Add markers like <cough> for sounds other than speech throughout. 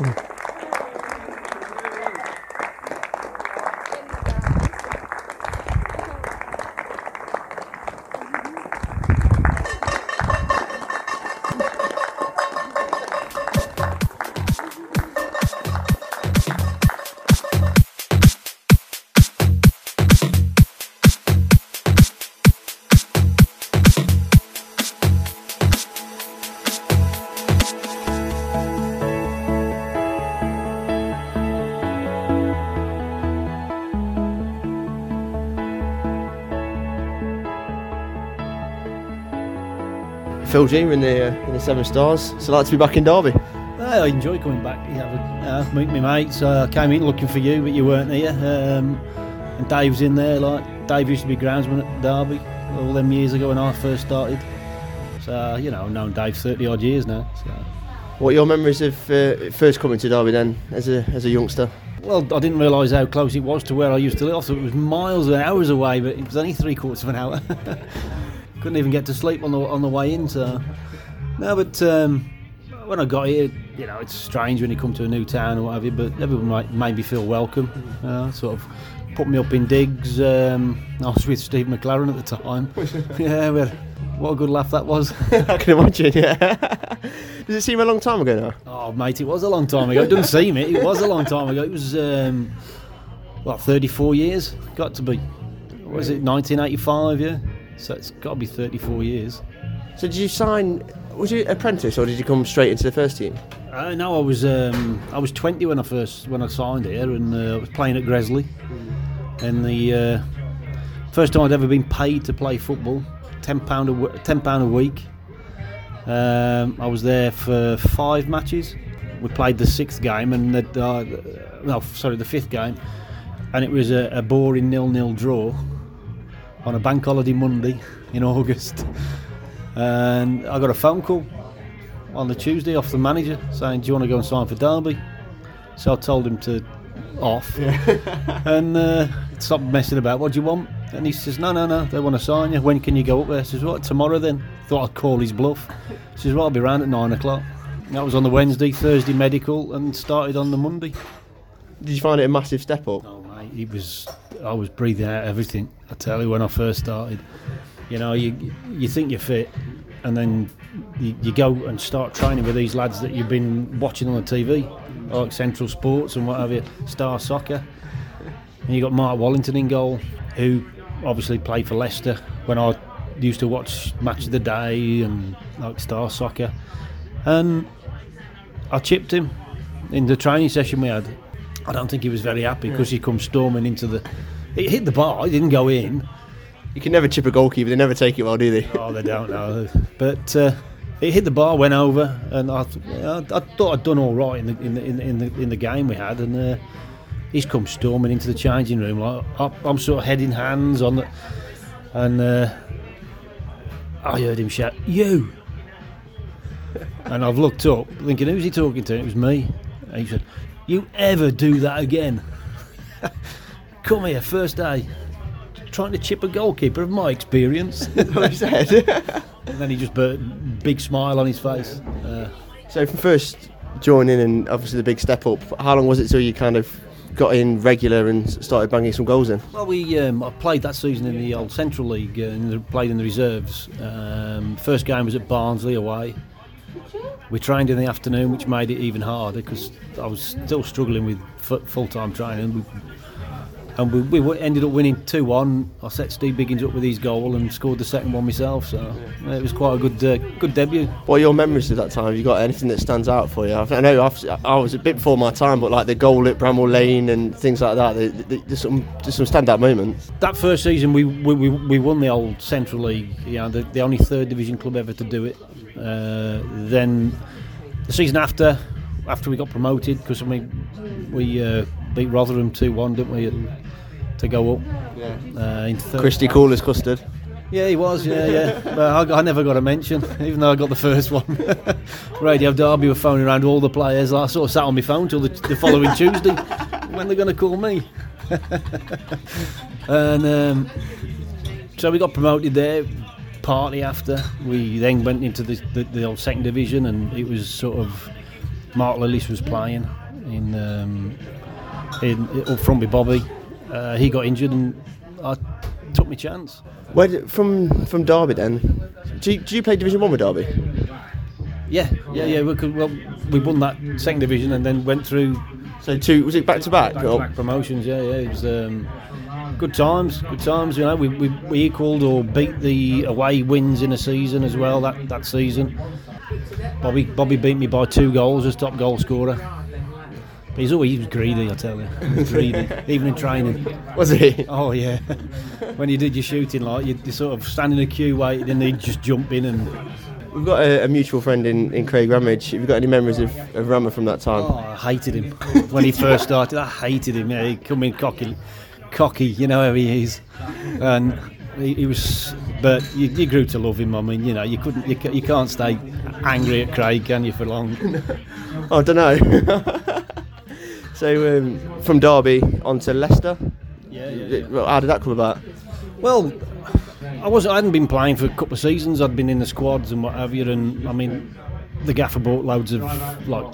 Mm. Phil Gee in the uh, in the Seven Stars. So like to be back in Derby. I enjoy coming back. You know, uh, meet my mates. Uh, I came in looking for you, but you weren't here. Um, and Dave's in there. Like Dave used to be groundsman at Derby all them years ago when I first started. So you know, I've known Dave thirty odd years now. So. What are your memories of uh, first coming to Derby then, as a as a youngster? Well, I didn't realise how close it was to where I used to live. I thought it was miles and hours away, but it was only three quarters of an hour. <laughs> couldn't even get to sleep on the on the way in. So no, but um, when I got here, you know, it's strange when you come to a new town or whatever. But everyone might, made me feel welcome. Uh, sort of put me up in digs. Um, I was with Steve McClaren at the time. <laughs> yeah, well, what a good laugh that was. <laughs> I can imagine. Yeah. <laughs> Does it seem a long time ago now? Oh, mate, it was a long time ago. It doesn't seem it. It was a long time ago. It was um, what 34 years. Got to be. What was it 1985? Yeah. So it's got to be 34 years. So did you sign? Was you apprentice or did you come straight into the first team? Uh, no, I was um, I was 20 when I first when I signed here, and uh, I was playing at Gresley. And the uh, first time I'd ever been paid to play football, ten pound a w- ten pound a week. Um, I was there for five matches. We played the sixth game, and the, uh, no, sorry, the fifth game, and it was a, a boring nil-nil draw on a bank holiday Monday in August. And I got a phone call on the Tuesday off the manager saying, Do you want to go and sign for Derby? So I told him to off yeah. <laughs> and uh, stop messing about. What do you want? And he says, No, no, no, they want to sign you. When can you go up there? I says, What, tomorrow then? Thought I'd call his bluff. He says, Well, I'll be round at nine o'clock. That was on the Wednesday, Thursday medical, and started on the Monday. Did you find it a massive step up? Oh, mate, it was. I was breathing out everything. I tell you, when I first started, you know, you you think you're fit, and then you, you, go and start training with these lads that you've been watching on the TV, like Central Sports and whatever, Star Soccer. And you got Mark Wallington in goal, who obviously played for Leicester when I used to watch Match of the Day and like Star Soccer. And I chipped him in the training session we had. I don't think he was very happy because he come storming into the. It hit the bar. It didn't go in. You can never chip a goalkeeper. They never take it well, do they? Oh, they don't know. But uh, it hit the bar, went over, and I, I thought I'd done all right in the in the in the, in the, game we had, and uh, he's come storming into the changing room. Like I'm sort of heading hands on the, and uh, I heard him shout, "You!" and I've looked up, thinking, "Who's he talking to?" It was me. And he said, "You ever do that again? Come here, first day." trying to chip a goalkeeper of my experience. <laughs> what he said. and then he just put a big smile on his face. Uh, so from first joining and obviously the big step up, how long was it till you kind of got in regular and started banging some goals in? Well, we um, I played that season in the old Central League uh, and played in the reserves. Um, first game was at Barnsley away. We trained in the afternoon, which made it even harder because I was still struggling with full time training. We and we, we, ended up winning 2 1. I set Steve Biggins up with his goal and scored the second one myself, so yeah. it was quite a good uh, good debut. What are your memories of that time? Have you got anything that stands out for you? I know I've, i was a bit before my time, but like the goal at Bramall Lane and things like that, there's some, there's some standout moments. That first season, we, we, we won the old Central League, you know, the, the only third division club ever to do it. Uh, then the season after, after we got promoted, because I mean, we uh, beat Rotherham 2 1, didn't we? To go up. Yeah. Uh, in third Christy Coolers custard. Yeah, he was. Yeah, yeah. but I, I, never got a mention, <laughs> even though I got the first one. <laughs> Radio Derby were phoning around all the players. I sort of sat on my phone till the, the following Tuesday <laughs> when they're going to call me. and um, so we got promoted there. Partly after we then went into the, the, the old second division, and it was sort of Mark Lillis was playing in, um, in up front with Bobby. Uh, he got injured and I took my chance. Where did, from from Derby then? Do you, do you play Division One with Derby? Yeah, yeah, yeah. We could, well, we won that second division and then went through So two was it back to back? back-to-back promotions. Yeah, yeah. It was um, good times. Good times. You know, we, we, we equalled or beat the away wins in a season as well. That that season, Bobby Bobby beat me by two goals as top goal scorer. But he's always he was greedy, I tell you. He was greedy, <laughs> even in training. Was he? Oh yeah. when you did your shooting, like you, you sort of stand in a queue waiting, and he'd just jump in and. We've got a, a mutual friend in, in Craig Ramage. Have you got any memories of, of Rammer from that time? Oh, I hated him when he first started. I hated him. Yeah, he come in cocky, cocky. You know how he is, and he, he was. But you, you grew to love him. I mean, you know, you couldn't, you, you can't stay angry at Craig, can you, for long? <laughs> Oh, I don't know. <laughs> so um, from Derby on to Leicester. Yeah, Well, How did that come about? Well, I was. I hadn't been playing for a couple of seasons. I'd been in the squads and what have you. And I mean, the gaffer bought loads of like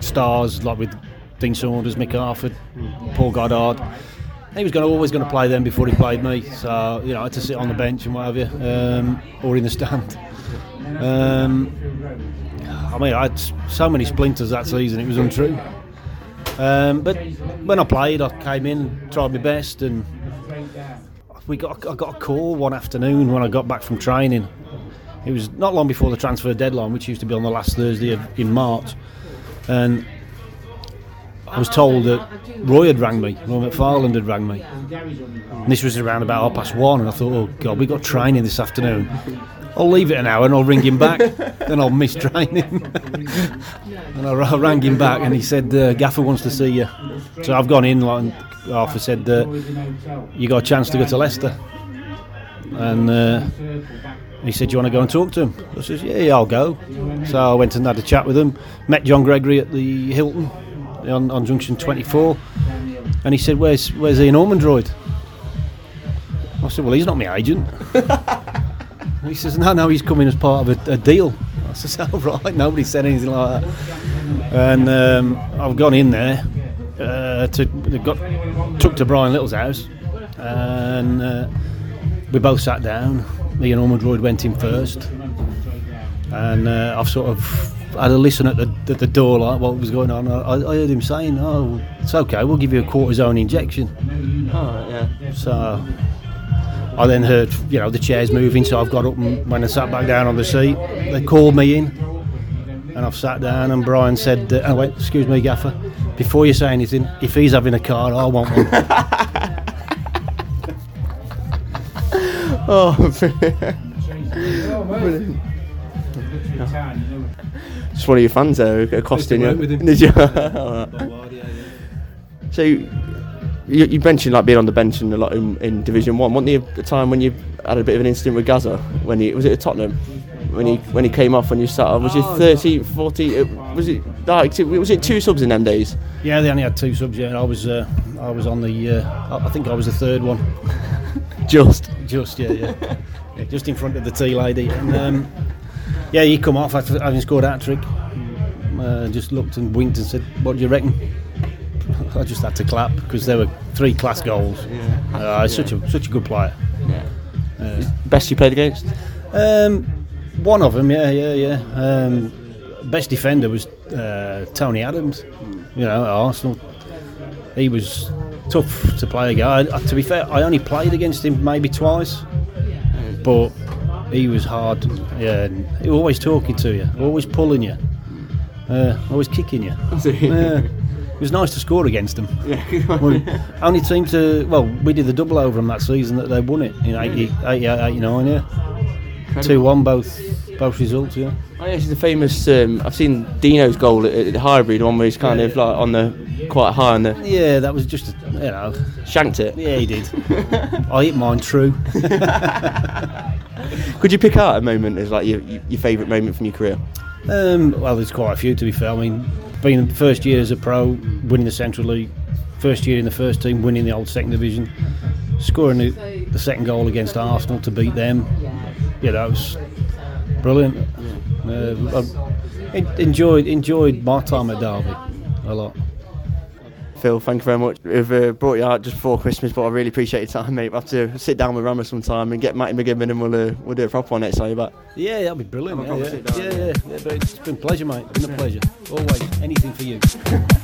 stars, like with Dean Saunders, Mick Harford, Paul Goddard. He was going to, always going to play them before he played me. So you know, I had to sit on the bench and what have you, um, or in the stand. Um, I mean, I had so many splinters that season; it was untrue. Um, but when I played, I came in, tried my best, and we got I got a call one afternoon when I got back from training. It was not long before the transfer deadline, which used to be on the last Thursday of, in March, and I was told that Roy had rang me, Roy McFarland had rang me, and this was around about half past one, and I thought, oh God, we got training this afternoon. I'll leave it an hour and I'll ring him back, <laughs> then I'll miss training. <laughs> and I, I rang him back, and he said, uh, Gaffer wants to see you. So I've gone in, like, and Arthur said, uh, you got a chance to go to Leicester. And uh, he said, Do you want to go and talk to him? I said, Yeah, yeah, I'll go. So I went and had a chat with him. Met John Gregory at the Hilton on, on Junction 24. And he said, Where's where's Ian Ormondroyd? I said, Well, he's not my agent. <laughs> he says, No, no, he's coming as part of a, a deal. I Oh, <laughs> right. Nobody said anything like that. And um, I've gone in there. Uh, to got took to Brian Little's house, and uh, we both sat down. Me and Ormondroyd went in first, and uh, I've sort of had a listen at the, at the door, like what was going on. I, I heard him saying, "Oh, it's okay. We'll give you a cortisone injection." Oh, yeah. So I then heard, you know, the chairs moving. So I've got up and when I sat back down on the seat, they called me in, and I've sat down. And Brian said, uh, "I went, excuse me, Gaffer. Before you say anything, if he's having a car, I want one." <laughs> Oh, <laughs> brilliant. Just one of your fans there accosting you. with him. <laughs> Did you? So you, you mentioned like being on the bench and a lot in, in Division One. Wasn't there a time when you had a bit of an incident with Gazza when he was it at Tottenham when he when he came off when you started? Was it Oh, 30, 40? uh, Was it like was it two subs in them days? Yeah, they only had two subs. Yeah, I was, uh, I was on the, uh, I I think I was the third one. <laughs> Just Just yeah, yeah, yeah just in front of the tea lady. And um, yeah, he come off after having scored a hat trick. Uh, just looked and winked and said, "What do you reckon?" <laughs> I just had to clap because there were three class goals. Uh, he's such a such a good player. best you played against? Um, one of them, yeah, yeah, yeah. Um, best defender was uh, Tony Adams. You know, at Arsenal. He was tough to play against. I, to be fair, I only played against him maybe twice, but he was hard. Yeah, he was always talking to you, always pulling you, uh, always kicking you. <laughs> Yeah. It was nice to score against them. <laughs> Well, only team to well, we did the double over them that season that they won it in 80, 88, 89, yeah. Two one both both results, yeah. Oh, yeah, she's the famous. Um, I've seen Dino's goal at, at Highbury, the one where he's kind Yeah, of like on the quite high on the Yeah, that was just you know. shanked it. Yeah, he did. <laughs> I hit mine true. <laughs> Could you pick out a moment as like your your favourite moment from your career? Um, well, there's quite a few to be fair. I mean, being the first year as a pro, winning the Central League, first year in the first team, winning the old second division, scoring the, the second goal against Arsenal to beat them. Yeah, that was Brilliant. Uh, I enjoyed enjoyed my time at Derby a lot. Phil, thank you very much. We've uh, brought you out just before Christmas, but I really appreciate your time, mate. We'll have to sit down with Ramos sometime and get Matty McGibbon and we'll, uh, we'll do a proper one next time you're back. Yeah, that'll be brilliant. Have Yeah, proper yeah. down. yeah, yeah, yeah, but It's been a pleasure, mate. It's been a pleasure. Always. Anything for you. <laughs>